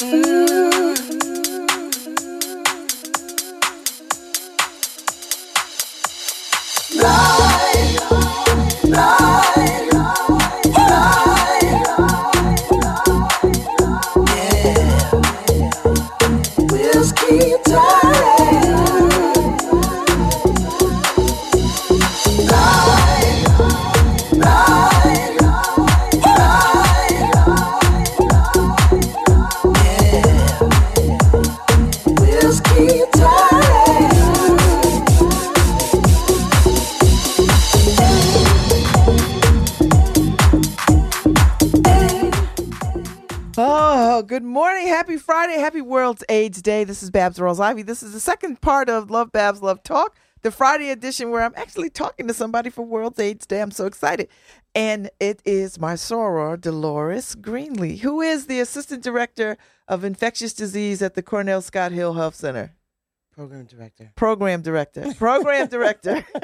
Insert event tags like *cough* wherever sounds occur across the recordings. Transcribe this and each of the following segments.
Wheels AIDS Day. This is Babz Rawls-Ivy. This is the second part of Love Babz Love Talk, the Friday edition where I'm actually talking to somebody for World AIDS Day. I'm so excited. And it is my soror, Delores Greenlee, who is the Assistant Director of Infectious Disease at the Cornell Scott Hill Health Center. program director Program Director. Program Director. *laughs*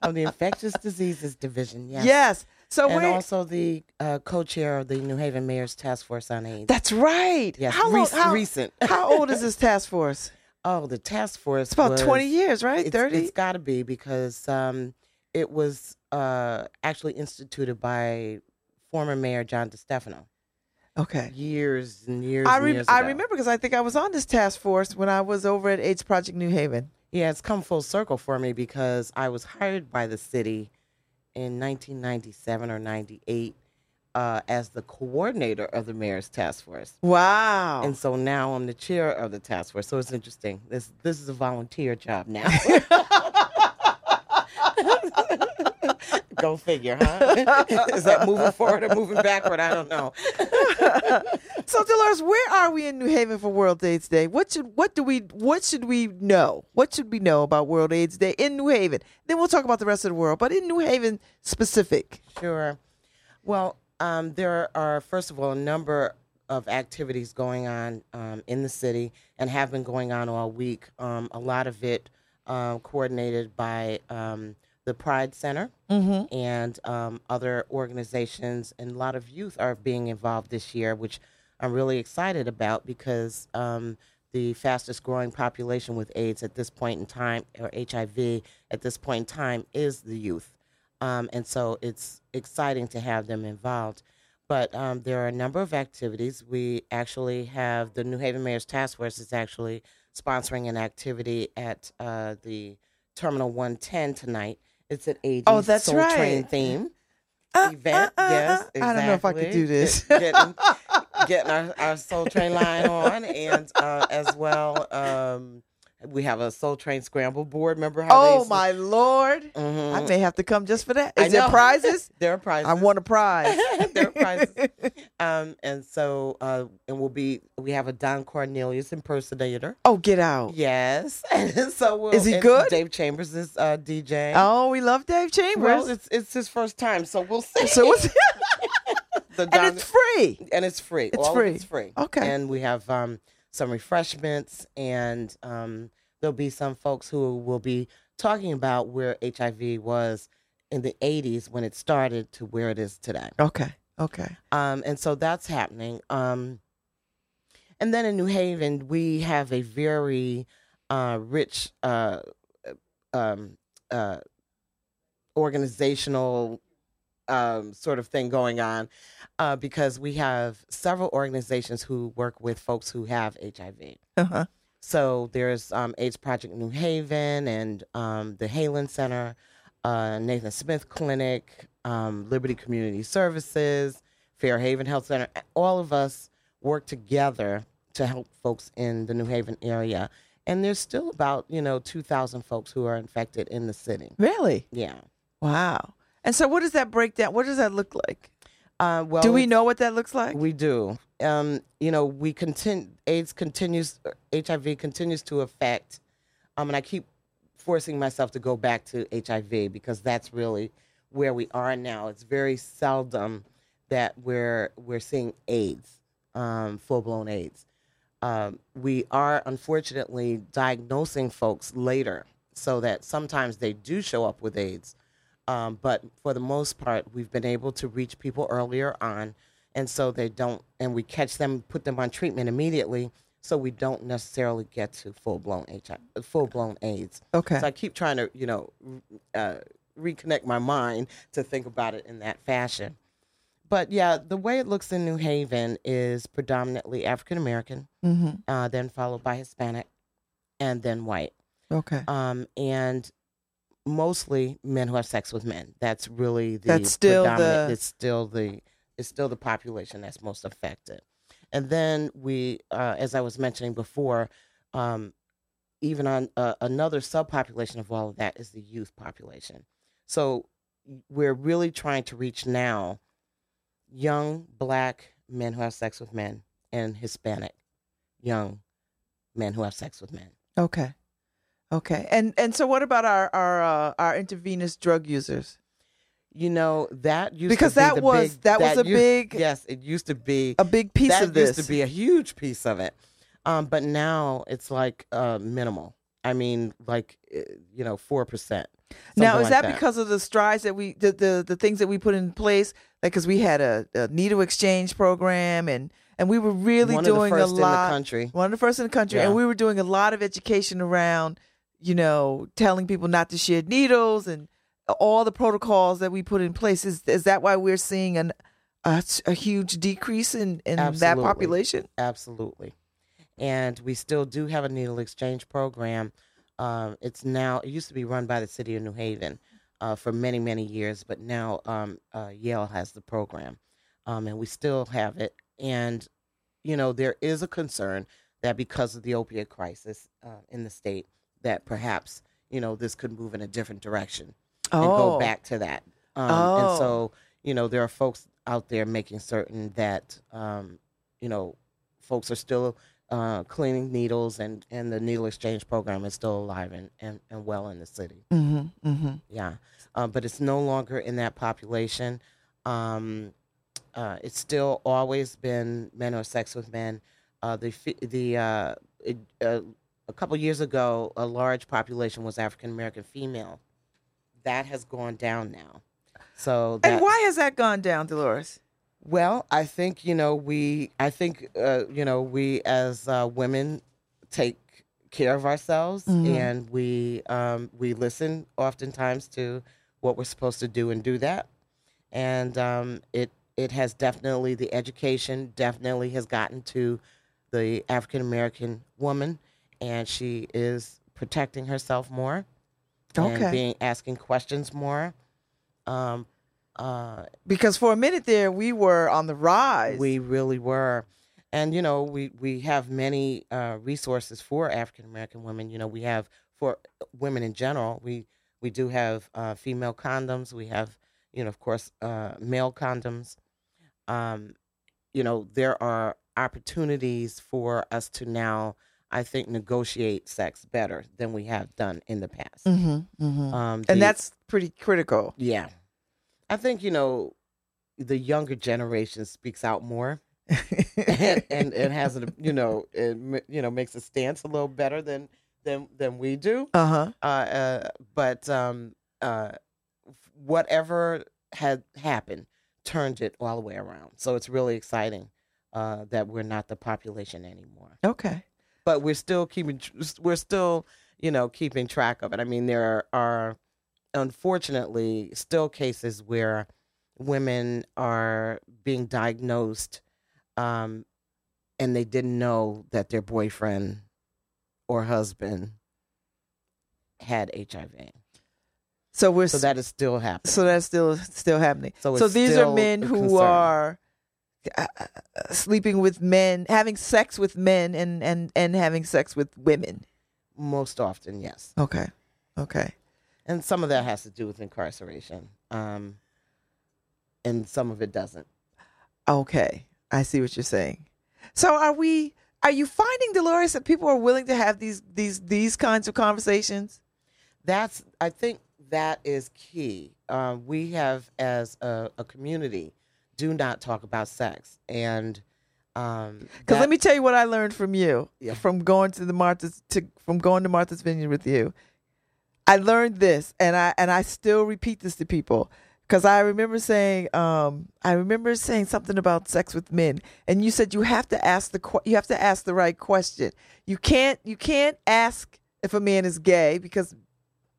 of the infectious diseases division. Yes. yes. So and also the uh, co-chair of the New Haven Mayor's Task Force on AIDS. that's right. yes, How long? how, recent. *laughs* how old is this task force? oh, the task force. It's about was- 20 years, right? It's, 30? it's got to be because um, it was uh, actually instituted by former Mayor John DeStefano okay. years and years. I, and rem- years I remember because I think I was on this task force when I was over at AIDS Project New Haven. Yeah, it's come full circle for me because I was hired by the city in 1997 or 98 uh, as the coordinator of the mayor's task force. Wow. And so now I'm the chair of the task force. So it's interesting. This this is a volunteer job now. *laughs* *laughs* Go figure, huh? *laughs* is that moving forward or moving backward? I don't know. *laughs* so Delores, where are we in New Haven for World AIDS Day? What should what do we what should we know? What should we know about World AIDS Day in New Haven? Then we'll talk about the rest of the world, but in New Haven specific. Sure. Well, um, there are, first of all, a number of activities going on um, in the city and have been going on all week. Um, a lot of it um, coordinated by um, the Pride Center Mm-hmm. and um, other organizations, and a lot of youth are being involved this year, which I'm really excited about because um, the fastest growing population with AIDS at this point in time, or HIV at this point in time, is the youth. Um, and so it's exciting to have them involved. But um, there are a number of activities. We actually have the New Haven Mayor's Task Force is actually sponsoring an activity at uh, the Terminal 110 tonight. It's an 80s Oh, that's Soul Train theme Uh, event. uh, uh, yes, uh, I don't know if I could do this. Getting, *laughs* getting our, our Soul Train line on, and uh, as well, um, we have a Soul Train scramble board. Remember how? they Oh my lord. Mhm. I may have to come just for that. Is there prizes? *laughs* There are prizes. I want a prize. *laughs* there are prizes. *laughs* Um, and so, uh, and we'll be. We have a Don Cornelius impersonator. oh, get out. Yes. And so we'll, Is he good? Dave Chambers is uh, DJ. Oh, we love Dave Chambers. well, it's it's his first time, so we'll see. so what's the and it's free. and it's free. It's All free. it's free. Okay. And we have um, some refreshments, and um, there'll be some folks who will be talking about where HIV was in the 80s when it started to where it is today. Okay. Okay. Um, and so that's happening. Um, and then in New Haven, we have a very uh, rich uh, um, uh, organizational um, sort of thing going on uh, because we have several organizations who work with folks who have HIV. Uh-huh. So there's um, AIDS Project New Haven and um, the Haelen Center, uh, Nathan Smith Clinic, um, Liberty Community Services, Fairhaven Health Center. All of us work together to help folks in the New Haven area. And there's still about, you know, 2,000 folks who are infected in the city. Really? Yeah. Wow. And so what does that break down? What does that look like? Uh, well, Do we know what that looks like? We do. Um, you know, we continue. AIDS continues. HIV continues to affect. Um, and I keep forcing myself to go back to HIV because that's really where we are now. It's very seldom that we're we're seeing AIDS, um, full blown AIDS. Um, we are unfortunately diagnosing folks later, so that sometimes they do show up with AIDS. Um, but for the most part, we've been able to reach people earlier on and so they don't. And we catch them, put them on treatment immediately, so we don't necessarily get to full blown HIV, full blown AIDS. Okay. So I keep trying to, you know, uh, reconnect my mind to think about it in that fashion. But yeah, the way it looks in New Haven is predominantly African American, mm-hmm. uh, then followed by Hispanic, and then white. Okay. Um, and mostly men who have sex with men. That's really the That's still predominant- the- it's still the it's still the population that's most affected. And then we, uh, as I was mentioning before, um, even on uh, another subpopulation of all of that is the youth population. So we're really trying to reach now young black men who have sex with men and Hispanic young men who have sex with men. Okay. Okay. And and so what about our our uh, our intravenous drug users? You know that used Because to be that was- big, that was a used- big- yes it used to be A big piece that of this. used to be a huge piece of it um but now it's like uh minimal I mean like uh, you know four percent now is that, because of the strides that we the, the the things that we put in place like because we had a, a needle exchange program and and we were really one doing of the first a in the country one of the first in the country Yeah. and we were doing a lot of education around you know telling people not to share needles and all the protocols that we put in place is is that why we're seeing an a, a huge decrease in in that population Absolutely. And we still do have a needle exchange program. Um, it's now, it used to be run by the city of New Haven uh, for many, many years, but now um, uh, Yale has the program. Um, and we still have it. And, you know, there is a concern that because of the opiate crisis uh, in the state, that perhaps, you know, this could move in a different direction and go back to that. Um, Oh. And so, you know, there are folks out there making certain that, um, you know, folks are still uh, cleaning needles and, and the needle exchange program is still alive and, and, and well in the city. mm-hmm, mm-hmm. Yeah. Uh, but it's no longer in that population. Um, uh, it's still always been men have sex with men. Uh, the the uh, it, uh, a couple years ago, a large population was African American female. That has gone down now. So and why has that gone down delores well, I think you know we. I think uh, you know we as uh, women take care of ourselves, Mhm. and we um, we listen oftentimes to what we're supposed to do and do that. And um, it it has definitely the education definitely has gotten to the African American woman, and she is protecting herself more Okay. and being asking questions more. Um, uh, because for a minute there we were on the rise we really were. And, you know, we, we have many uh, resources for African American women. You know, we have for women in general, we, we do have uh, female condoms. We have, you know, of course, uh, male condoms. Um, you know, there are opportunities for us to now, I think, negotiate sex better than we have done in the past. mm-hmm, mm-hmm. Um, the- and that's pretty critical yeah. I think, you know, the younger generation speaks out more and, *laughs* and, and has a you know, it, you know, makes a stance a little better than, than, than we do. uh-huh Uh, uh, but, um, uh, whatever had happened turned it all the way around. So it's really exciting, uh, that we're not the population anymore, okay but we're still keeping, we're still, you know, keeping track of it. I mean, there are, unfortunately still cases where women are being diagnosed um, and they didn't know that their boyfriend or husband had HIV. so we're So that is still happening. so that's still still happening. So So, these are men who are uh, uh, sleeping with men, having sex with men, and and and having sex with women. Most often, yes. Okay, okay, And some of that has to do with incarceration. Um, and some of it doesn't. okay. I see what you're saying. So are we? Are you finding, Delores, that people are willing to have these these these kinds of conversations? that's i think that is key um, we have as a, a community do not talk about sex and um Because let me tell you what I learned from you Yeah. from going to the Martha's to from going to Martha's Vineyard with you. I learned this, and I and I still repeat this to people. because I remember saying, um, I remember saying something about sex with men, and you said you have to ask the you have to ask the right question. You can't you can't ask if a man is gay because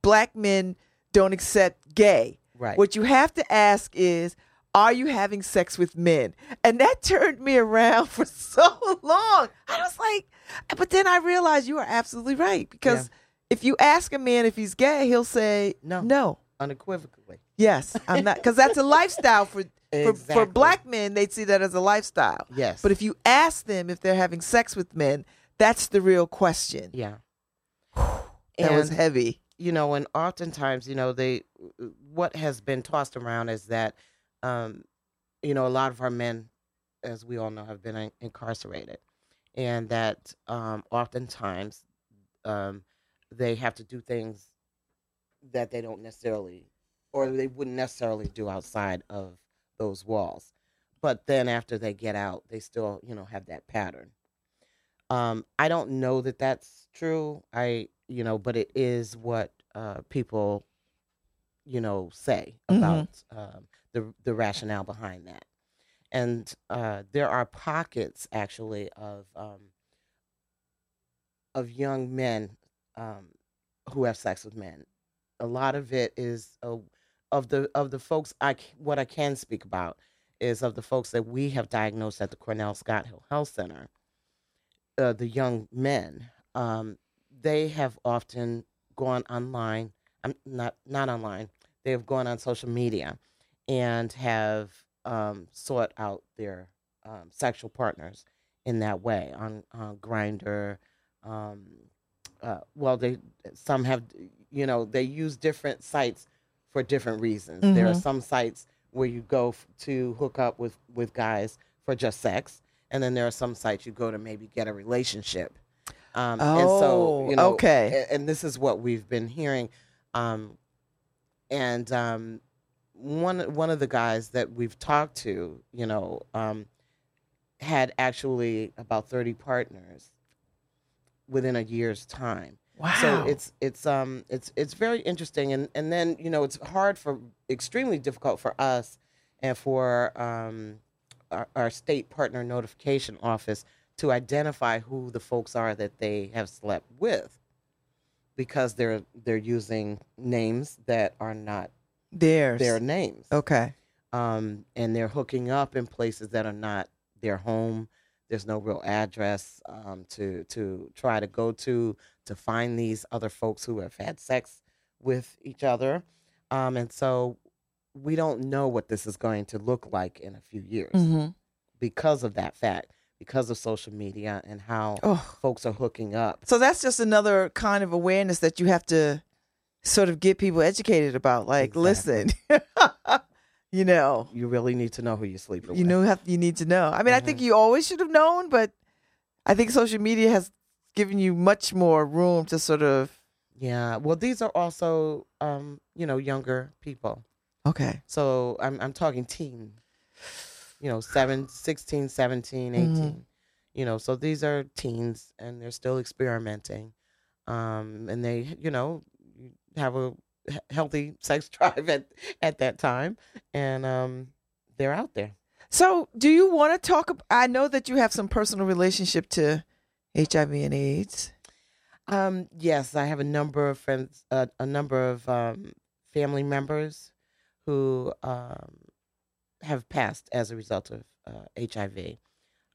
black men don't accept gay. Right. What you have to ask is, are you having sex with men? And that *laughs* turned me around for so long. I was like, but then I realized you are absolutely right because if you ask a man if he's gay, he'll say No. no. Unequivocally. Yes, I'm not because that's a lifestyle for, for for black men. They'd see that as a lifestyle. Yes. But if you ask them if they're having sex with men, that's the real question. Yeah. *sighs* That was heavy. you know, and oftentimes, you know, they what has been tossed around is that, um, you know, a lot of our men, as we all know, have been in- incarcerated, and that um, oftentimes um, they have to do things that they don't necessarily, or they wouldn't necessarily do outside of those walls. But then after they get out, they still, you know, have that pattern. Um, I don't know that that's true. I, you know, but it is what uh, people, you know, say about um, the the rationale behind that. And uh, there are pockets actually of um, of young men um, who have sex with men. A lot of it is uh, of the of the folks I what I can speak about is of the folks that we have diagnosed at the Cornell Scott Hill Health Center. Uh, the young men, um, they have often gone online. I'm not not online. They have gone on social media and have um, sought out their um, sexual partners in that way on on Grindr. Um, uh, well, they some have you know they use different sites for different reasons. There are Mhm. some sites where you go f- to hook up with with guys for just sex, and then there are some sites you go to maybe get a relationship. Um, and so Oh, you know, okay. a- and this is what we've been hearing. Um, and um, one one of the guys that we've talked to, you know, um, had actually about thirty partners within a year's time. Wow. So it's it's um it's it's very interesting, and and then you know it's hard for extremely difficult for us and for um our, our state partner notification office to identify who the folks are that they have slept with because they're they're using names that are not Theirs. their names Okay. um, and they're hooking up in places that are not their home. There's no real address um, to to try to go to to find these other folks who have had sex with each other, um, and so we don't know what this is going to look like in a few years Mm-hmm. because of that fact, because of social media and how Oh. folks are hooking up. So that's just another kind of awareness that you have to sort of get people educated about. Like, listen, *laughs* you know, You really need to know who you're sleeping you with. know, have you need to know. I mean, I think Mhm. you always should have known, but I think social media has given you much more room to sort of. Yeah. Well, these are also um, you know younger people. Okay. So I'm I'm talking teen, you know, seven, 16, 17, 18. Mhm. You know, so these are teens and they're still experimenting. Um, and they, you know, have a healthy *laughs* sex drive at, at that time. And um, they're out there. So, do you want to talk? I know that you have some personal relationship to HIV and AIDS. Um, yes, I have a number of friends, uh, a number of um, family members who um, have passed as a result of uh, HIV.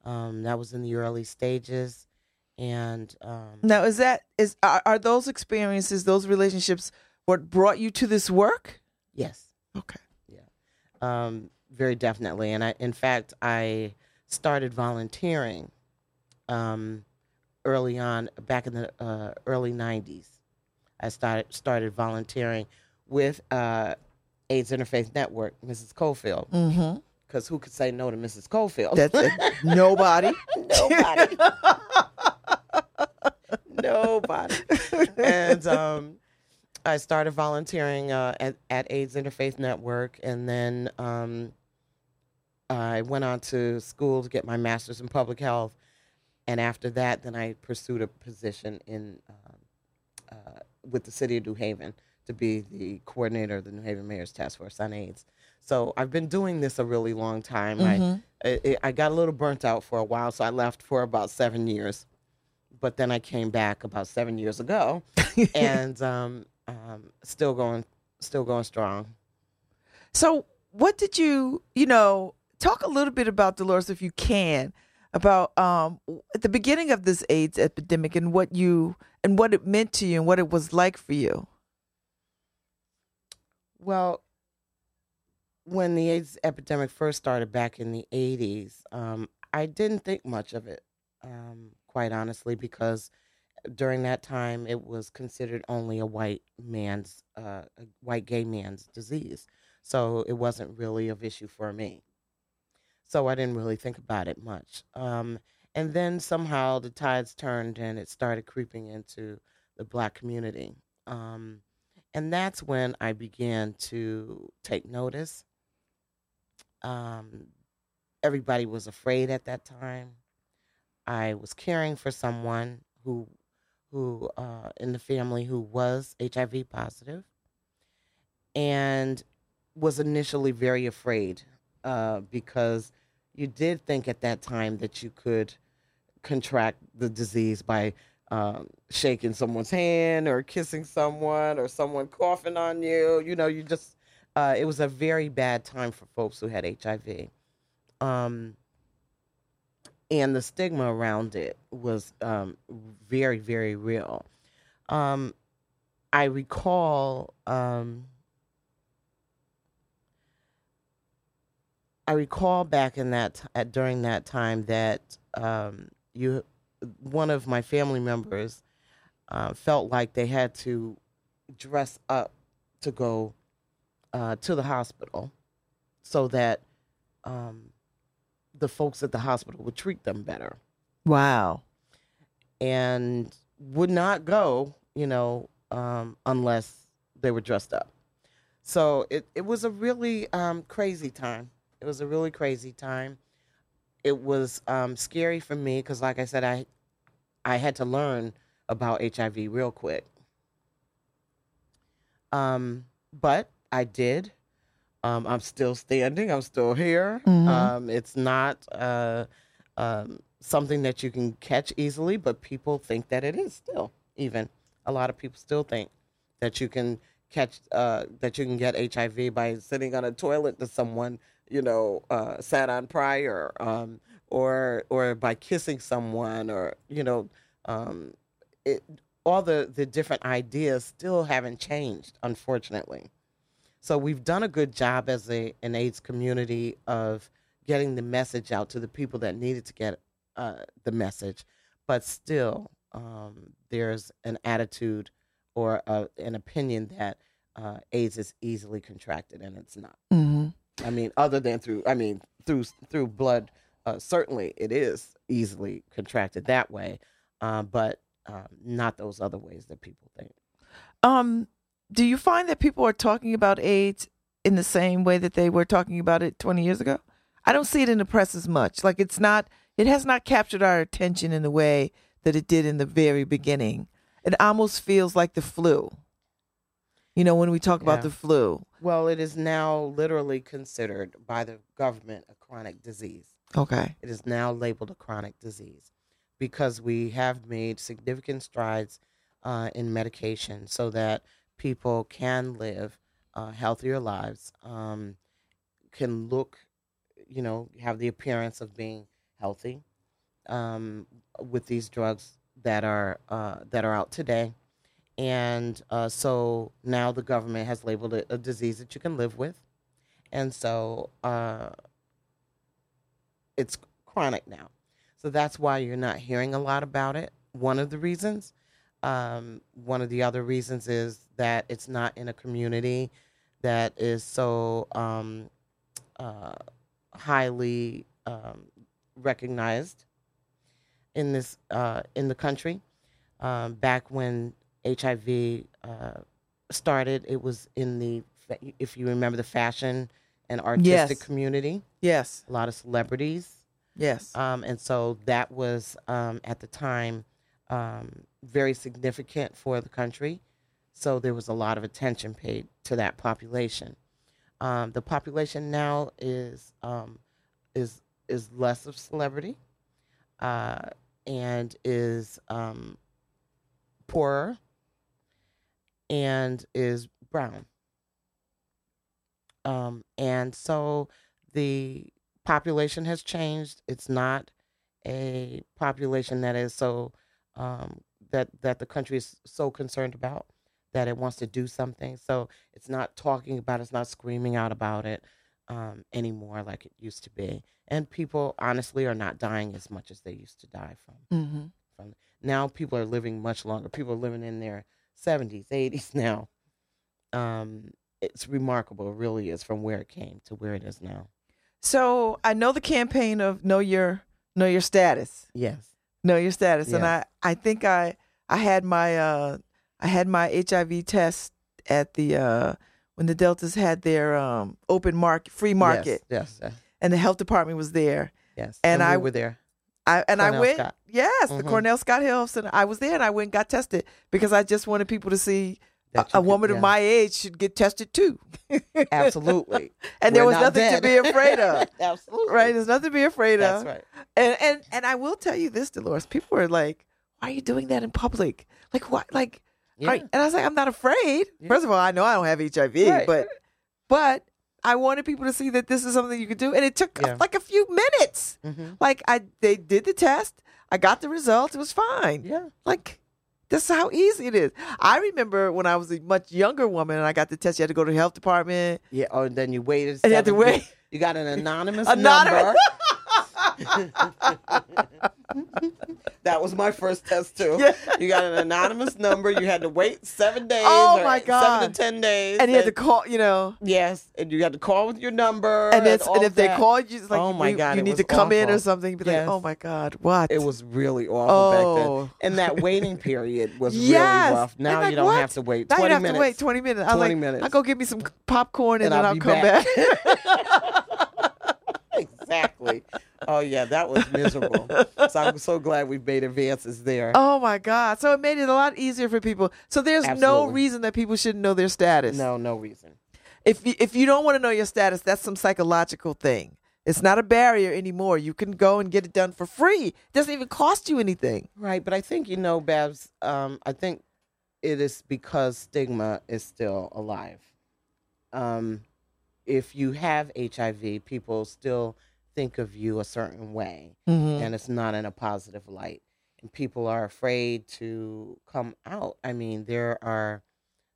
Um, that was in the early stages, and um, Now, is that is are, are those experiences, those relationships, what brought you to this work? yes, Okay. Yeah. Um, very definitely. And I, in fact, I started volunteering um, early on, back in the uh, early '90s. I started started volunteering with uh, AIDS Interfaith Network, Mrs. Cofield, Mm-hmm. because who could say no to Mrs. Cofield? That's it. *laughs* Nobody. nobody, *laughs* nobody. and um, I started volunteering uh, at, at AIDS Interfaith Network, and then um, I went on to school to get my master's in public health. And after that, then I pursued a position in um, uh, with the city of New Haven to be the coordinator of the New Haven Mayor's Task Force on AIDS. So I've been doing this a really long time. I, I I got a little burnt out for a while, so I left for about seven years. But then I came back about seven years ago, *laughs* and um, um, still going, still going strong. So, what did you, you know, talk a little bit about Delores, if you can, about um, at the beginning of this AIDS epidemic and what you and what it meant to you and what it was like for you. Well, when the AIDS epidemic first started back in the 80s, um, I didn't think much of it, um, quite honestly, because during that time it was considered only a white man's, uh, a white gay man's disease. So it wasn't really of issue for me. So I didn't really think about it much. Um, and then somehow the tides turned and it started creeping into the black community. Um, and that's when I began to take notice. Um, everybody was afraid at that time. I was caring for someone who, who uh, in the family who was HIV positive, and was initially very afraid uh, because you did think at that time that you could contract the disease by um, shaking someone's hand or kissing someone or someone coughing on you. You know, you just, uh, it was a very bad time for folks who had HIV. Um, and the stigma around it was um, very, very real. Um, I recall, um, I recall back in that t- during that time that um, you one of my family members uh, felt like they had to dress up to go uh, to the hospital so that um, the folks at the hospital would treat them better Wow. and would not go, you know, um, unless they were dressed up. So it, it was a really um, crazy time. It was a really crazy time. It was um, scary for me because, like I said, I I had to learn about HIV real quick. Um, but I did. Um, I'm still standing. I'm still here. Mhm. Um, it's not uh, um, something that you can catch easily, but people think that it is still. Even a lot of people still think that you can catch uh, that you can get HIV by sitting on a toilet to someone you know uh, sat on prior, um, or or by kissing someone, or you know, um, it, all the the different ideas still haven't changed, unfortunately. So we've done a good job as a an AIDS community of getting the message out to the people that needed to get uh, the message, but still um, there's an attitude or a, an opinion that uh, AIDS is easily contracted, and it's not. hmm I mean, other than through, I mean, through through blood, uh, certainly it is easily contracted that way, uh, but um, not those other ways that people think. Um, do you find that people are talking about AIDS in the same way that they were talking about it 20 years ago? I don't see it in the press as much. Like it's not, it has not captured our attention in the way that it did in the very beginning. It almost feels like the flu. You know, when we talk about the flu. Well, it is now literally considered by the government a chronic disease. Okay. It is now labeled a chronic disease because we have made significant strides uh, in medication so that people can live uh, healthier lives, um, can look, you know, have the appearance of being healthy um, with these drugs that are uh, that are out today. And uh, so now the government has labeled it a disease that you can live with. And so uh, it's chronic now. So that's why you're not hearing a lot about it. One of the reasons. Um, one of the other reasons is that it's not in a community that is so um, uh, highly um, recognized in this uh, in the country. Um, back when HIV uh, started, it was in the if you remember the fashion and artistic Yes. community. Yes. A lot of celebrities Yes. um, and so that was um, at the time um, very significant for the country. So there was a lot of attention paid to that population. Um, the population now is um, is is less of celebrity, uh, and is um, poorer, and is brown. Um, and so the population has changed. It's not a population that is so um, that that the country is so concerned about that it wants to do something. So it's not talking about, it, it's not screaming out about it um, anymore like it used to be. And people honestly are not dying as much as they used to die from. Mm-hmm. From now, people are living much longer. People are living in their seventies, eighties *laughs* now. Um, it's remarkable, it really is, from where it came to where it is now. So I know the campaign of know your know your status, Yes. know your status, and I I think I I had my uh I had my HIV test at the uh when the Deltas had their um open market free market Yes. Yes. and the health department was there. Yes. And we I- were there. I and I went Scott. yes, the Mhm. Cornell Scott Health Center. I was there and I went and got tested because I just wanted people to see a, a could- woman yeah. of my age should get tested too. *laughs* Absolutely. and there We're was not nothing dead. to be afraid of. *laughs* Absolutely. Right? There's nothing to be afraid That's of. right. And and and I will tell you this, Delores. People are like, "Why are you doing that in public? Like what? Like, Yeah. right?" And I was like, "I'm not afraid. Yeah. First of all, I know I don't have HIV, Right. but but I wanted people to see that this is something you could do, and it took Yeah. like a few minutes. Mhm. Like I, they did the test. I got the results. It was fine. Yeah. Like." This is how easy it is. I remember when I was a much younger woman and I got the test. You had to go to the health department. Yeah. Oh, and then you waited. And you had to wait. You got an anonymous, *laughs* Anonymous. number. *laughs* that was my first test too. Yeah. You got an anonymous number. You had to wait seven days. Oh, or my Seven to ten days. And you had to call, you know. Yes, and you had to call with your number. and it's, all and if they called you, it's like Oh, my you, God, you need to come in or awful. something. Be Yes. like, oh my god, what? It was really awful back Oh. then. And that waiting period was yes. really rough. Now like, you don't what? have to wait Now 20 you don't have minutes. to wait twenty minutes. I 20 like, minutes. I'll go get me some popcorn and, And then I'll I'll come back. back. *laughs* exactly. Oh yeah, that was miserable. so I'm so glad we've made advances there. oh my god! So it made it a lot easier for people. So there's no reason that people shouldn't know their status. No, no reason. If you, if you don't want to know your status, that's some psychological thing. It's not a barrier anymore. You can go and get it done for free. It doesn't even cost you anything. Right, but I think you know, Babz. Um, I think it is because stigma is still alive. Um, if you have HIV, people still think of you a certain way, Mm-hmm. and it's not in a positive light. And people are afraid to come out. I mean, there are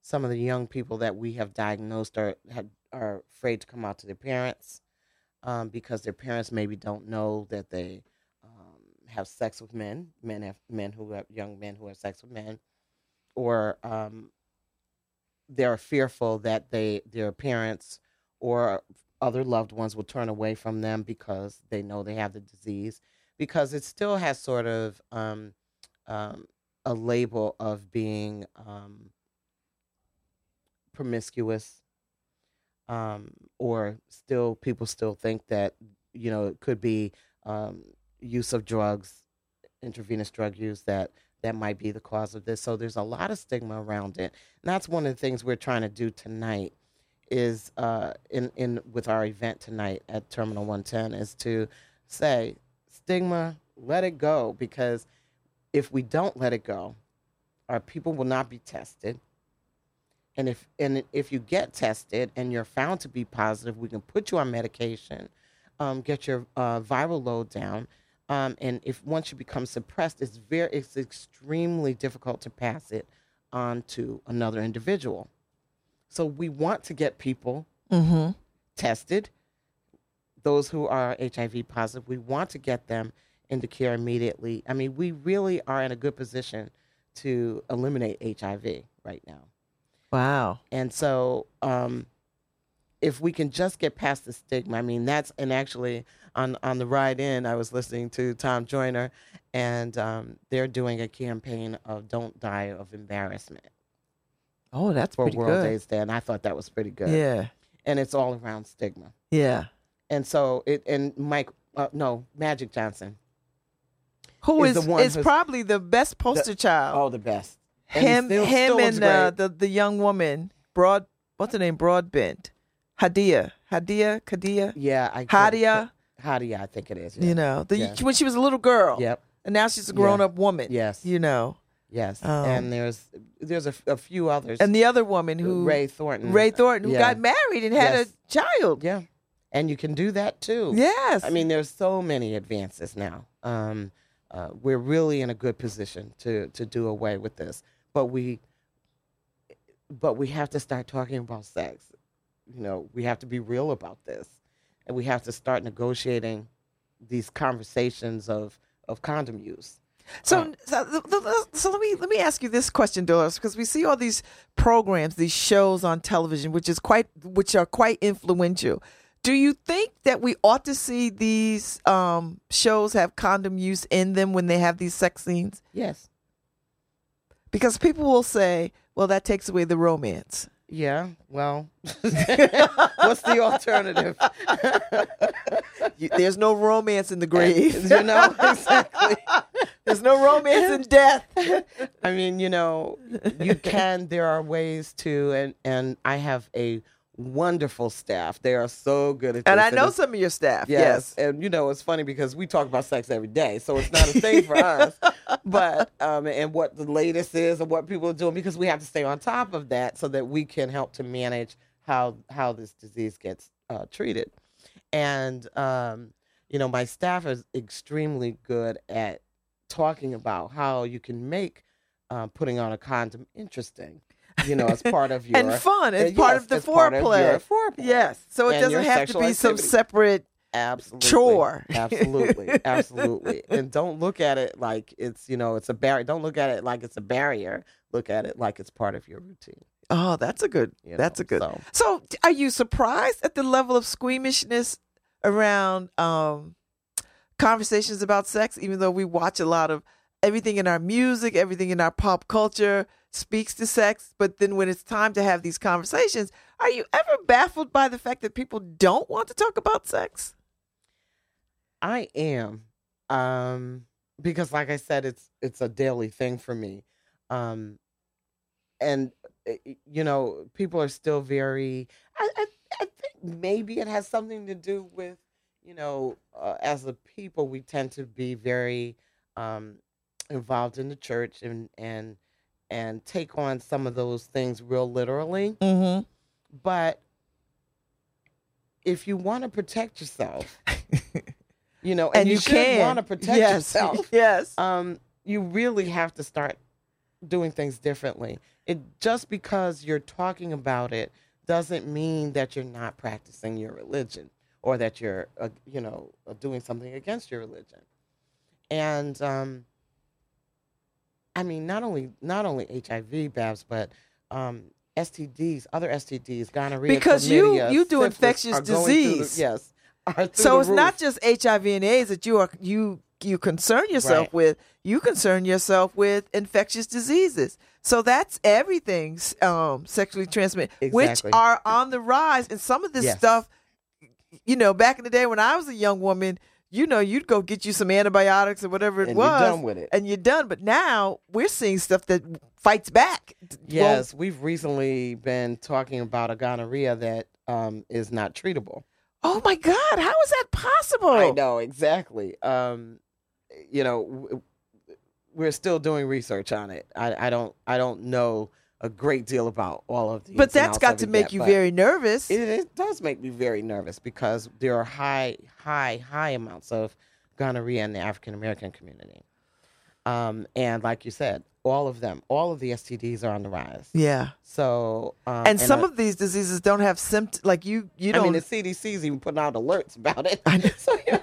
some of the young people that we have diagnosed are have, are afraid to come out to their parents um, because their parents maybe don't know that they um, have sex with men. Men have men who have young men who have sex with men, or um, they're fearful that they their parents or other loved ones will turn away from them because they know they have the disease because it still has sort of um, um, a label of being um, promiscuous um, or still people still think that you know it could be um, use of drugs intravenous drug use that that might be the cause of this. So there's a lot of stigma around it. And that's one of the things we're trying to do tonight is uh, in in with our event tonight at Terminal 110 is to say stigma, let it go because if we don't let it go, our people will not be tested. And if and if you get tested and you're found to be positive, we can put you on medication, um, get your uh, viral load down. Um, and if once you become suppressed, it's very it's extremely difficult to pass it on to another individual. So we want to get people Mm-hmm. tested. Those who are HIV positive, we want to get them into care immediately. I mean, we really are in a good position to eliminate HIV right now. Wow. And so, um, if we can just get past the stigma, I mean, that's and actually on on the ride in, I was listening to Tom Joyner, and um, they're doing a campaign of "Don't Die of Embarrassment" Oh, that's for pretty World good. AIDS Day, and I thought that was pretty good. Yeah. and it's all around stigma. Yeah. And so it and Mike, uh, no, Magic Johnson. Who Is is the one is probably the best poster child? Oh, the best. And him, still- him, still and uh, the the young woman, Broad. What's her name? Broadbent. Hadia, Hadia, Kadia, Yeah, I Hadia. Hadia, I think it is. Yeah. You know, the, Yeah. when she was a little girl. Yep. And now she's a grown up woman. Yes. You know, Yes. Um, and there's there's a few others. and the other woman who Ray Thornton. Ray Thornton, who Yeah. got married and had Yes. a child. Yeah. And you can do that too. Yes. I mean, there's so many advances now. Um, uh, we're really in a good position to to do away with this, but we but we have to start talking about sex. You know, we have to be real about this, and we have to start negotiating these conversations of of condom use. So, so, so let me let me ask you this question, Delores, because we see all these programs, these shows on television, which is quite which are quite influential. Do you think that we ought to see these um, shows have condom use in them when they have these sex scenes? Yes. Because people will say, "Well, that takes away the romance." Yeah. Well, *laughs* what's the alternative? *laughs* You- There's no romance in the grave. *laughs* you know exactly. There's no romance in death. I mean, you know, you can. There are ways to, and and I have a wonderful staff. They are so good at. And I know it's- some of your staff. Yes. Yes. and you know it's funny because we talk about sex every day, so it's not a thing for us. *laughs* But um, and what the latest is and what people are doing because we have to stay on top of that so that we can help to manage how how this disease gets uh, treated. And um, you know, my staff is extremely good at talking about how you can make uh, putting on a condom interesting. You know, as part of *laughs* your and fun. It's uh, part yes, of the part of foreplay. foreplay. Yes. So it doesn't have to be some separate. absolutely chore. *laughs* absolutely absolutely and don't look at it like it's you know it's a barrier don't look at it like it's a barrier look at it like it's part of your routine Oh, that's a good. you that's know, a good. so. So, are you surprised at the level of squeamishness around um, conversations about sex? Even though we watch a lot of everything in our music, everything in our pop culture speaks to sex, but then when it's time to have these conversations, are you ever baffled by the fact that people don't want to talk about sex? i am um because like i said it's it's a daily thing for me um and uh, you know people are still very i i, I think maybe it has something to do with you know uh, as a people we tend to be very um involved in the church and and and take on some of those things real literally Mm-hmm. but if you want to protect yourself *laughs* you know and, And you, you can want to protect yes. yourself *laughs* Yes. um, you really have to start doing things differently. It just because you're talking about it doesn't mean that you're not practicing your religion or that you're, uh, you know, doing something against your religion. And um, I mean, not only not only HIV, Babz, but um, STDs, other STDs, gonorrhea, Because you- you do infectious through the- disease. yes. So it's not just HIV and AIDS that you are you you concern yourself Right. with. You concern yourself with infectious diseases. So that's everything um, sexually transmitted, which are on the rise. And some of this Yes. stuff, you know, back in the day when I was a young woman, you know, you'd go get you some antibiotics or whatever it And you're was, done with it. and you're done. But now we're seeing stuff that fights back. Well, Yes, we've recently been talking about a gonorrhea that um, is not treatable. oh my God, how is that possible? I know exactly. Um, you know, w- we're still doing research on it. I, I don't, I don't know a great deal about all of these. But that's got to make yet, you very nervous. It, it does make me very nervous because there are high, high, high amounts of gonorrhea in the African American community. Um, and like you said, all of them, all of the STDs are on the rise. yeah. So, um, and some I- of these diseases don't have symptoms like you you don't I mean, the CDC's even putting out alerts about it. I *laughs* so, yeah.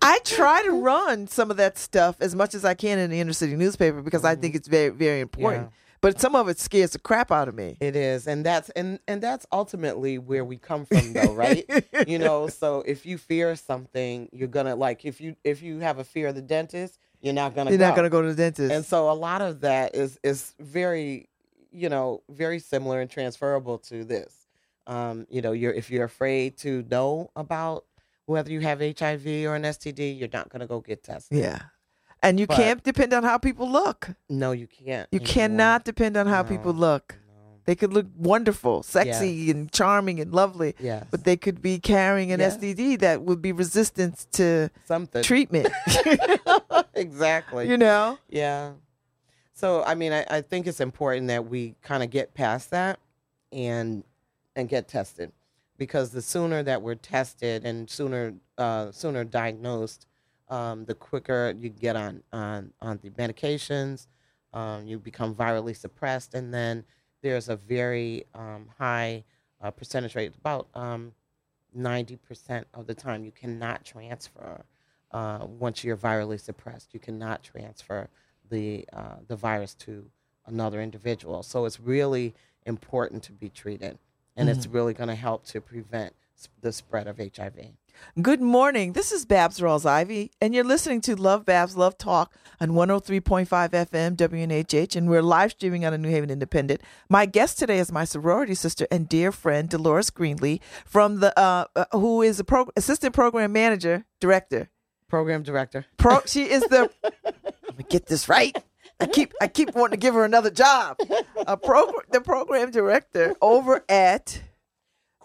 I try to run some of that stuff as much as I can in the inner city newspaper because I think it's very very important Yeah. But some of it scares the crap out of me It is, and that's and and that's ultimately where we come from, though, right? you *laughs* know, so if you fear something, you're gonna like if you if you have a fear of the dentist, you're not gonna. you're go. not going to go to the dentist And so a lot of that is is very, you know, very similar and transferable to this. Um, you know, you're if you're afraid to know about whether you have HIV or an STD, you're not gonna go get tested. yeah and you But- can't depend on how people look No, you can't. you cannot depend on how people look No. They could look wonderful, sexy, and charming and lovely, Yes. but they could be carrying an Yeah. STD that would be resistant to Something. treatment. *laughs* *laughs* exactly. you know? Yeah. So I mean, I, I think it's important that we kind of get past that and and get tested because the sooner that we're tested and sooner uh, sooner diagnosed, um, the quicker you get on on on the medications. Um, you become virally suppressed, and then there's a very um, high uh, percentage rate, about um, 90% of the time, you cannot transfer uh, once you're virally suppressed. You cannot transfer the uh, the virus to another individual. So it's really important to be treated, and it's really going to help to prevent the spread of HIV. Good morning. This is Babz Rawls-Ivy, and you're listening to Love Babz Love Talk on 103.5 FM WNHH, and we're live streaming on a New Haven Independent. My guest today is my sorority sister and dear friend Delores Greenlee, from the uh, uh, who is a pro- assistant program manager director. Program director. Pro, she is the. *laughs* Let me get this right. I keep I keep wanting to give her another job. A pro, the program director over at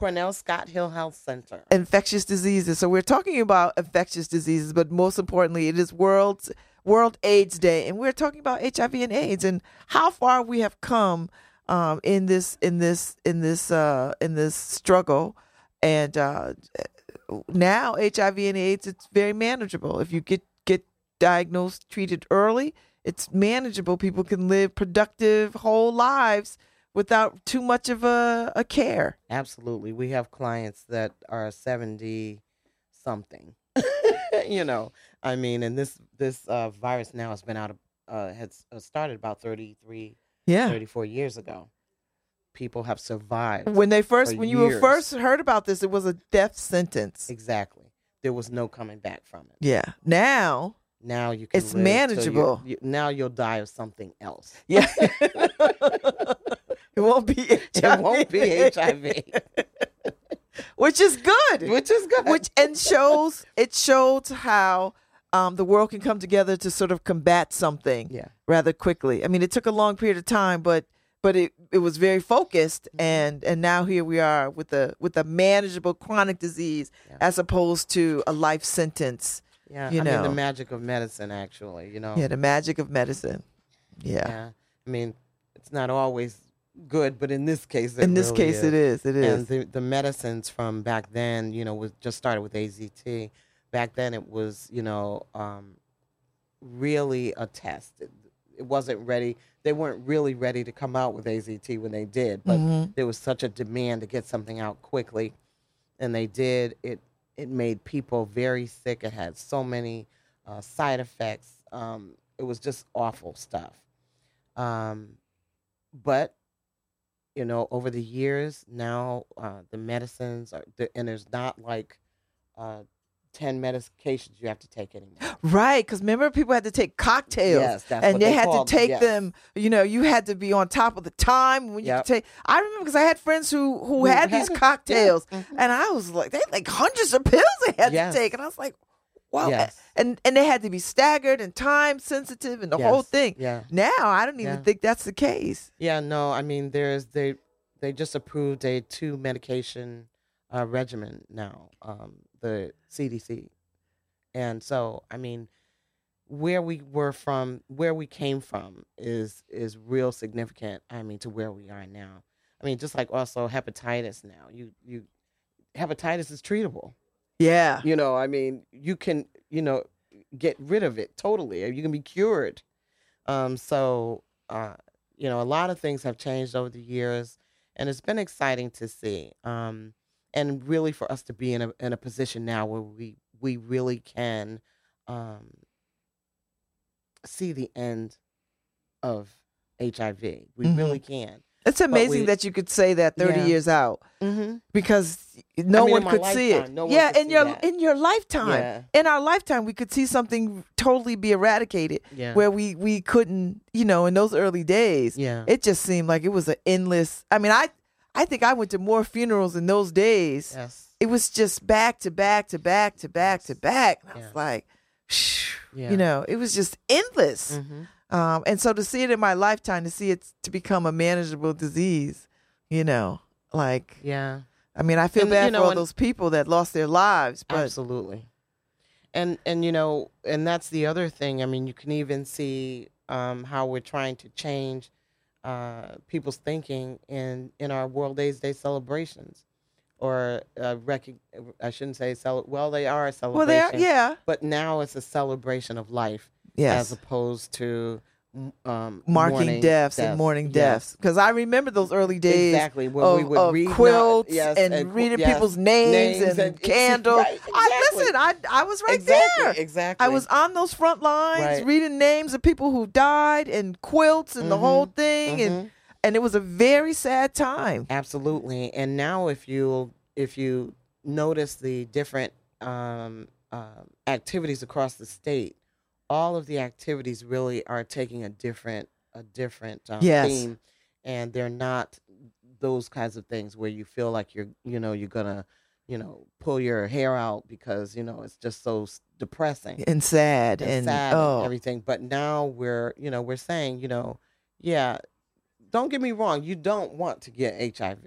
Cornell Scott Hill Health Center. infectious diseases. So we're talking about infectious diseases, but most importantly, it is World World AIDS Day, and we're talking about HIV and AIDS and how far we have come um, in this in this in this uh, in this struggle. And uh, now HIV and AIDS, it's very manageable if you get get diagnosed, treated early. It's manageable. People can live productive whole lives without too much of a, a care. Absolutely. We have clients that are 70 something. *laughs* you know, I mean, and this this uh, virus now has been out of uh, has uh, started about 33 Yeah. 34 years ago. People have survived. when they first when you were first heard about this it was a death sentence Exactly. There was no coming back from it. yeah now Now you can It's manageable. you- now you'll die of something else. yeah *laughs* *laughs* it won't be HIV. It won't be HIV, *laughs* which is good which is good. which and shows it shows how um, the world can come together to sort of combat something yeah. rather quickly i mean it took a long period of time but but it, it was very focused Mm-hmm. and and now here we are with a with a manageable chronic disease Yeah. as opposed to a life sentence Yeah. you I mean, the magic of medicine, actually, you know. yeah the magic of medicine yeah, Yeah. I mean, it's not always good, but in this case, it in this really case is. it is it is And the, the medicines from back then, you know, was just started with AZT. Back then, it was, you know, um, really a test. It, it wasn't ready. They weren't really ready to come out with AZT when they did, but Mhm. there was such a demand to get something out quickly, and they did. It it made people very sick. It had so many uh, side effects. Um, it was just awful stuff. Um, but you know, over the years, now uh, the medicines are, the, and there's not like uh, ten medications you have to take anymore. *gasps* right because remember people had to take cocktails Yes, that's and they, they had to them, take yes. them you know you had to be on top of the time when you Yep. could take i remember because i had friends who who had had these it, yeah. cocktails Mhm. and i was like they had like hundreds of pills they had Yes. to take and i was like wow Yes. and and they had to be staggered and time sensitive and the whole thing Yeah. now i don't even Yeah. think that's the case Yeah, no, I mean there's they they just approved a two medication uh, regimen now, um, the CDC, and so I mean where we were from, where we came from is is real significant. I mean to where we are now. I mean just like also hepatitis now, you you hepatitis is treatable. Yeah You know, I mean you can you know get rid of it totally. You can be cured. Um, so uh, you know, a lot of things have changed over the years, and it's been exciting to see. Um, and really for us to be in a in a position now where we we really can um, see the end of HIV. We Mhm. really can. It's amazing we- that you could say that 30 Yeah. years out Mm-hmm. because no I mean, one could see it no yeah in your that. in your lifetime Yeah. in our lifetime we could see something totally be eradicated Yeah. where we we couldn't you know in those early days yeah. it just seemed like it was an endless i mean i i think i went to more funerals in those days yes. it was just back to back to back to back to back and i was like you know it was just endless Mm-hmm. Um, and so to see it in my lifetime to see it to become a manageable disease You know, like Yeah. I mean, I feel And, bad you know, for all and- those people that lost their lives, but Absolutely. And and you know, and that's the other thing. I mean, you can even see um, how we're trying to change uh, people's thinking in in our World AIDS Day celebrations, or uh, rec- I shouldn't say cel- well, they are a celebration. well, they are, yeah, But now it's a celebration of life yes. as opposed to um, Marking mourning deaths and mourning Yes. deaths, because I remember those early days Exactly. When of, we would of read not- quilts yes, and, reading yes, people's names, names and, and- candles. right, I listen. I I was right exactly. there. Exactly. I was on those front lines Right. reading names of people who died and quilts and the Mhm, whole thing, and Mhm. and it was a very sad time. Absolutely. And now, if you if you notice the different um, um activities across the state, all of the activities really are taking a different a different um, Yes. theme, and they're not those kinds of things where you feel like you're you know you're gonna you know pull your hair out because you know it's just so depressing And sad and, and, sad oh and everything. But now we're, you know, we're saying, you know, yeah, don't get me wrong, you don't want to get HIV.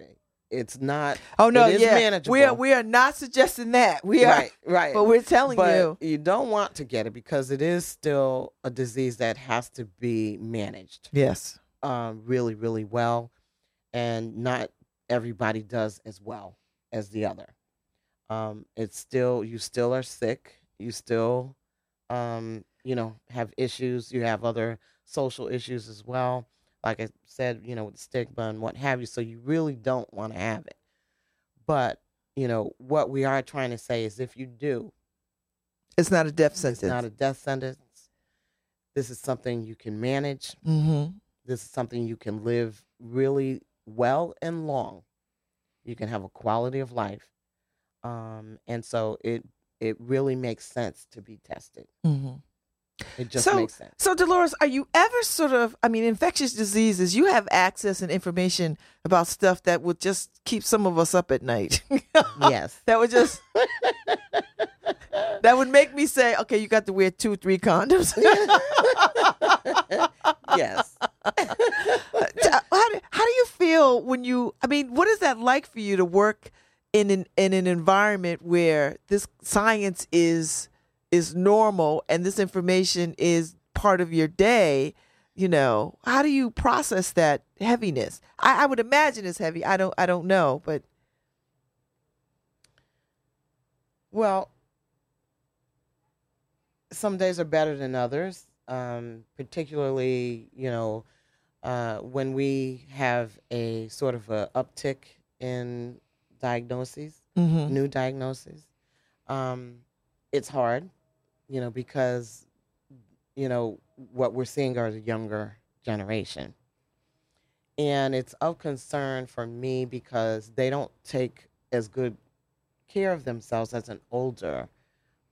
It's not oh no it is yeah manageable. we are we are not suggesting that we are right, right. but we're telling but you don't want to get it because it is still a disease that has to be managed yes um, really, really well, and not everybody does as well as the other. Um, it's still you still are sick. You still, um, you know, have issues. You have other social issues as well. Like I said, you know, with the stigma and what have you. So you really don't want to have it. But you know what we are trying to say is, if you do, it's not a death sentence it's not a death sentence. This is something you can manage mm-hmm. this is something you can live really well and long. You can have a quality of life, um, and so it it really makes sense to be tested. Mm-hmm. It just So- makes sense. So, Delores, are you ever sort of, I mean, infectious diseases, you have access and information about stuff that would just keep some of us up at night. *laughs* yes, that would just, that would make me say, okay, you got to wear two, three condoms. *laughs* yes. *laughs* How, do, how do you feel when you, I mean, what is that like for you to work in an, in an environment where this science is, is normal and this information is part of your day? you know how do you process that heaviness I, I would imagine it's heavy i don't i don't know but Well, some days are better than others. Um, particularly, you know, uh, when we have a sort of a uptick in diagnoses. mm-hmm. new diagnoses. Um, it's hard, you know, because you know what we're seeing are the younger generation, and it's of concern for me because they don't take as good care of themselves as an older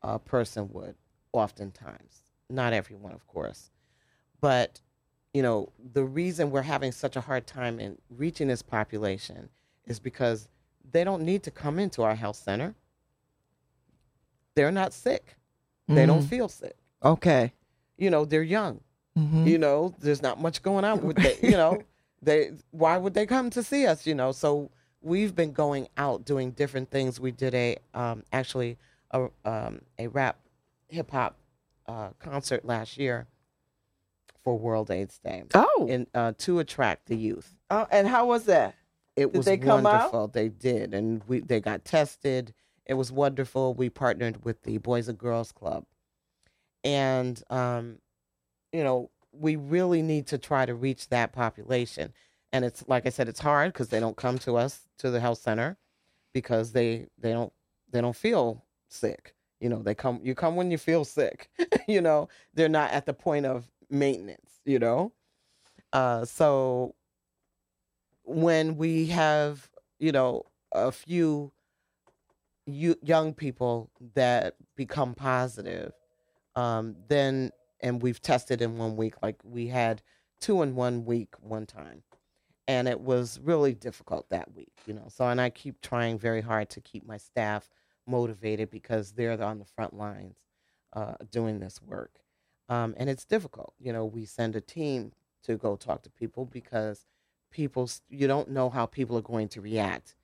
uh, person would, oftentimes. Not everyone, of course, but you know the reason we're having such a hard time in reaching this population is because they don't need to come into our health center. They're not sick. They don't feel sick. okay You know, they're young. mm-hmm. You know, there's not much going on with they, you know, *laughs* they why would they come to see us, you know? So we've been going out doing different things. We did a um actually a um a rap hip hop uh concert last year for World AIDS Day. oh And uh to attract the youth. oh and how was that It Did was they come out? wonderful. They did, and we they got tested. It was wonderful. We partnered with the Boys and Girls Club, and um, you know we really need to try to reach that population. And it's like I said, it's hard because they don't come to us to the health center because they they don't they don't feel sick. You know, they come you come when you feel sick. *laughs* you know, they're not at the point of maintenance. You know, uh, so when we have you know a few you, young people that become positive um, then and we've tested in one week like we had two in one week one time. And it was really difficult that week you know so and i keep trying very hard to keep my staff motivated because they're on the front lines uh, doing this work. Um, and it's difficult you know we send a team to go talk to people because people you don't know how people are going to react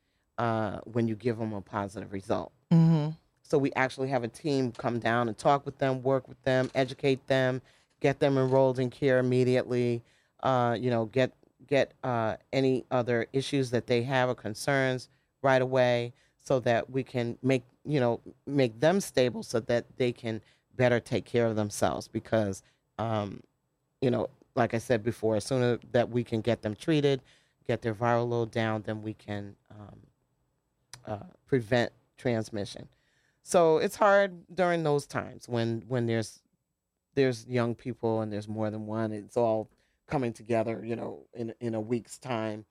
uh, when you give them a positive result. Mm-hmm. So we actually have a team come down and talk with them, work with them, educate them, get them enrolled in care immediately. Uh, you know, get get uh, any other issues that they have or concerns right away, so that we can make you know make them stable, so that they can better take care of themselves. Because, um, you know, like I said before, as soon as that we can get them treated, get their viral load down, then we can um, uh, prevent transmission. So it's hard during those times when when there's there's young people and there's more than one. It's all coming together, you know, in in a week's time,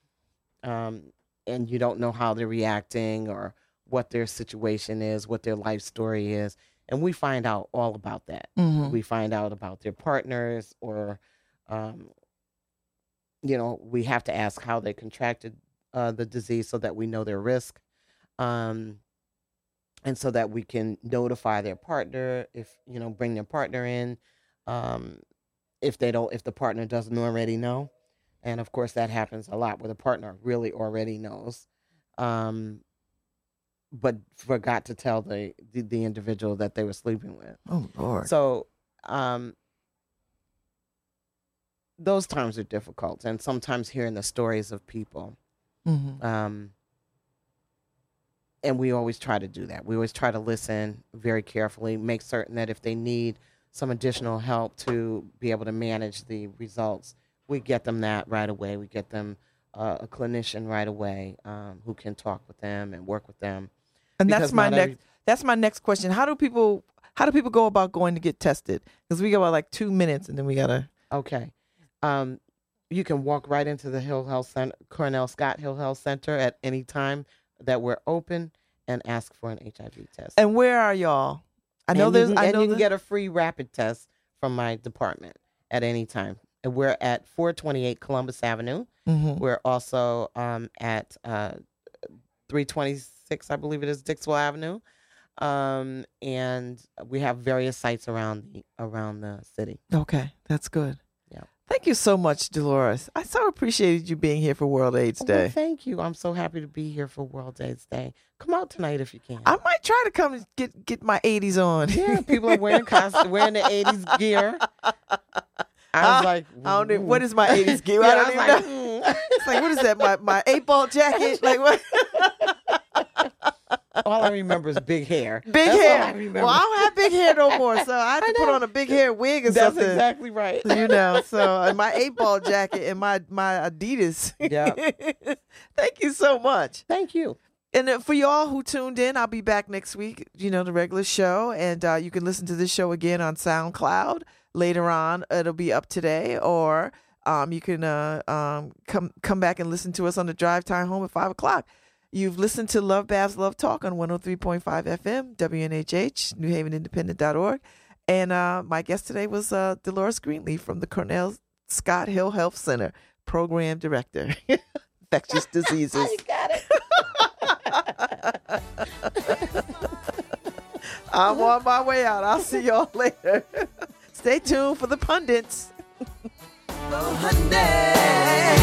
um, and you don't know how they're reacting or what their situation is, what their life story is, and we find out all about that. Mm-hmm. We find out about their partners, or um, you know, we have to ask how they contracted uh, the disease so that we know their risk. Um, and so that we can notify their partner if you know bring their partner in um, if they don't if the partner doesn't already know and of course that happens a lot where the partner really already knows um, but forgot to tell the, the the individual that they were sleeping with Oh Lord. so um, those times are difficult and sometimes hearing the stories of people mm-hmm. um, and we always try to do that. We always try to listen very carefully, make certain that if they need some additional help to be able to manage the results, we get them that right away. We get them uh, a clinician right away um, who can talk with them and work with them. And that's my next. every- That's my next question. How do people? How do people go about going to get tested? Because we got about like two minutes, and then we gotta. Okay. Um, you can walk right into the Hill Health Center, Cornell Scott Hill Health Center at any time that we're open and ask for an HIV test. And where are y'all? I know and there's. You can, I and know you can get a free rapid test from my department at any time. And we're at 428 Columbus Avenue. Mhm. We're also um, at uh, 326, I believe it is, Dixwell Avenue. Um, and we have various sites around the around the city. Okay, that's good. Thank you so much, Delores. I so appreciated you being here for World AIDS Well, Day. thank you. I'm so happy to be here for World AIDS Day. Come out tonight if you can. I might try to come get get my 80s on. yeah, people are wearing costumes, *laughs* wearing the 80s gear. I was Ah, like, I don't know what is my 80s gear. I Yeah, don't was even like, know. "Mm." It's like what is that? My my eight ball jacket? Like what? *laughs* all I remember is big hair. *laughs* Big That's hair. I well, I don't have big hair no *laughs* more, so I I to put on a big hair wig or That's something. exactly right. you know, so my eight ball jacket and my my Adidas. Yeah. *laughs* Thank you so much. Thank you. And uh, for y'all who tuned in, I'll be back next week. You know, the regular show, and uh, you can listen to this show again on SoundCloud later on. It'll be up today, or um, you can uh, um, come come back and listen to us on the drive time home at five o'clock. You've listened to Love Babz Love Talk on 103.5 FM, WNHH, NewHavenIndependent.org. And uh, my guest today was uh, Delores Greenleaf from the Cornell Scott Hill Health Center, Program Director, *laughs* Infectious *laughs* Diseases. Got it. *laughs* I'm on my way out. I'll see y'all later. Stay tuned for the pundits. Oh, honey,